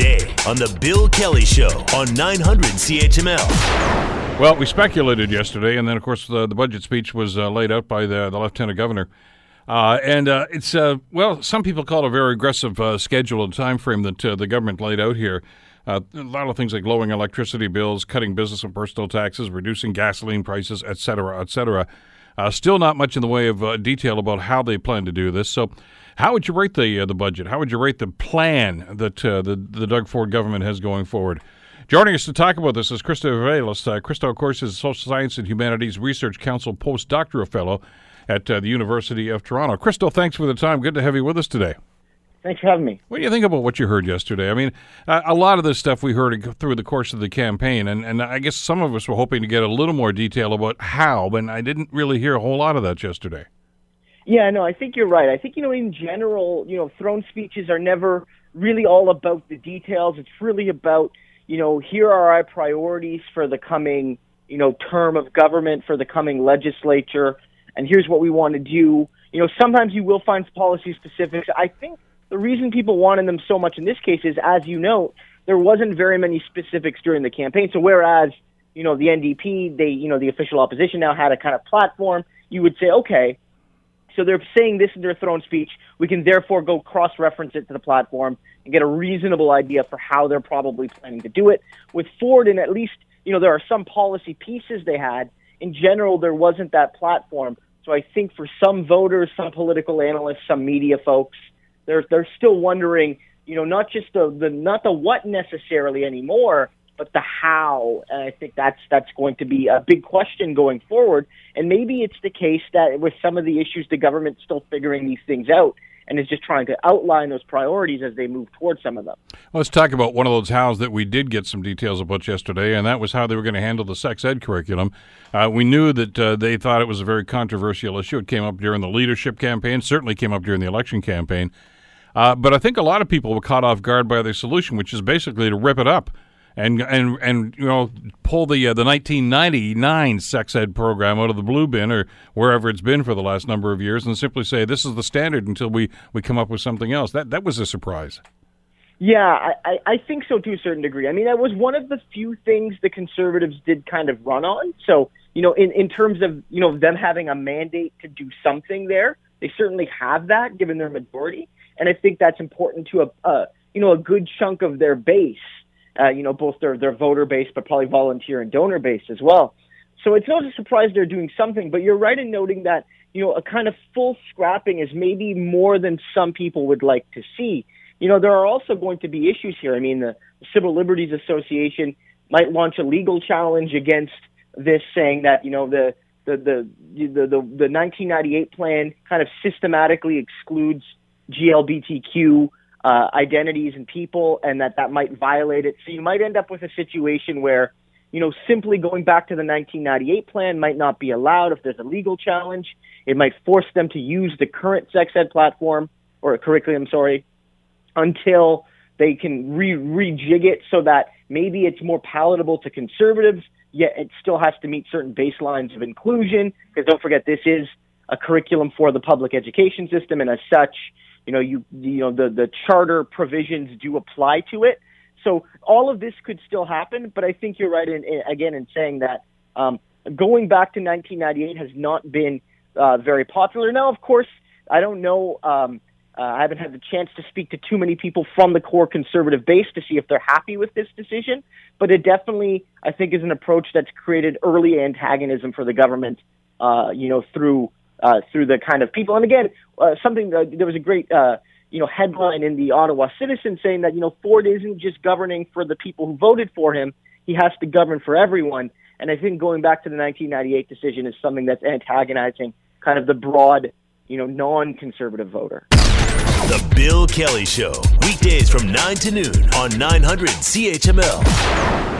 today on The Bill Kelly Show on 900 CHML. Well, we speculated yesterday, and then, of course, the, the budget speech was uh, laid out by the, the Lieutenant Governor. Uh, and uh, it's, uh, well, some people call it a very aggressive uh, schedule and time frame that uh, the government laid out here. a lot of things like lowering electricity bills, cutting business and personal taxes, reducing gasoline prices, et cetera, et cetera. still not much in the way of detail about how they plan to do this. So how would you rate the uh, the budget? How would you rate the plan that uh, the the Doug Ford government has going forward? Joining us to talk about this is Christo Aivalis. Uh, Christo, of course, is Social Science and Humanities Research Council postdoctoral fellow at uh, the University of Toronto. Christo, thanks for the time. Good to have you with us today. Thanks for having me. What do you think about what you heard yesterday? I mean, uh, a lot of this stuff we heard through the course of the campaign, and, and I guess some of us were hoping to get a little more detail about how, but I didn't really hear a whole lot of that yesterday. Yeah, no, I think you're right. I think, you know, in general, you know, throne speeches are never really all about the details. It's really about, you know, here are our priorities for the coming, you know, term of government, for the coming legislature, and here's what we want to do. You know, sometimes you will find policy specifics. I think the reason people wanted them so much in this case is, as you know, there wasn't very many specifics during the campaign. So whereas, you know, the NDP, they, you know, the official opposition now had a kind of platform, you would say, okay, so they're saying this in their throne speech. We can therefore go cross reference it to the platform and get a reasonable idea for how they're probably planning to do it. With Ford, and at least, you know, there are some policy pieces they had. In general, there wasn't that platform. So I think for some voters, some political analysts, some media folks, they're, they're still wondering, you know, not just the, the not the what necessarily anymore, but the how. And I think that's that's going to be a big question going forward. And maybe it's the case that with some of the issues, the government's still figuring these things out and is just trying to outline those priorities as they move towards some of them. Let's talk about one of those hows that we did get some details about yesterday, and that was how they were going to handle the sex ed curriculum. Uh, we knew that uh, they thought it was a very controversial issue. It came up during the leadership campaign, certainly came up during the election campaign. Uh, but I think a lot of people were caught off guard by their solution, which is basically to rip it up and and and you know pull the uh, the 1999 sex ed program out of the blue bin or wherever it's been for the last number of years and simply say this is the standard until we we come up with something else. That that was a surprise. Yeah, I, I think so to a certain degree. I mean, that was one of the few things the conservatives did kind of run on. So, you know, in, in terms of, you know, them having a mandate to do something there, they certainly have that given their majority. And I think that's important to a, a you know, a good chunk of their base uh, you know, both their, their voter base, but probably volunteer and donor base as well. So it's not a surprise they're doing something, but you're right in noting that, you know, a kind of full scrapping is maybe more than some people would like to see. You know, there are also going to be issues here. I mean, the Civil Liberties Association might launch a legal challenge against this, saying that, you know, the, the, the, the, the, the 1998 plan kind of systematically excludes GLBTQ uh, identities and people, and that that might violate it. So you might end up with a situation where, you know, simply going back to the 1998 plan might not be allowed if there's a legal challenge. It might force them to use the current sex ed platform or curriculum, sorry, until they can re- rejig it so that maybe it's more palatable to conservatives, yet it still has to meet certain baselines of inclusion. Because don't forget, this is a curriculum for the public education system, and as such, you know, you you know the the charter provisions do apply to it. So all of this could still happen, but I think you're right in, in again in saying that um, going back to 1998 has not been uh, very popular. Now, of course, I don't know. Um, uh, I haven't had the chance to speak to too many people from the core conservative base to see if they're happy with this decision, but it definitely, I think, is an approach that's created early antagonism for the government. Uh, you know, through uh, through the kind of people. And again, uh, something uh, there was a great uh, you know headline in the Ottawa Citizen saying that you know Ford isn't just governing for the people who voted for him; he has to govern for everyone. And I think going back to the 1998 decision is something that's antagonizing kind of the broad, you know, non-conservative voter. The Bill Kelly Show, weekdays from 9 to noon on 900 CHML.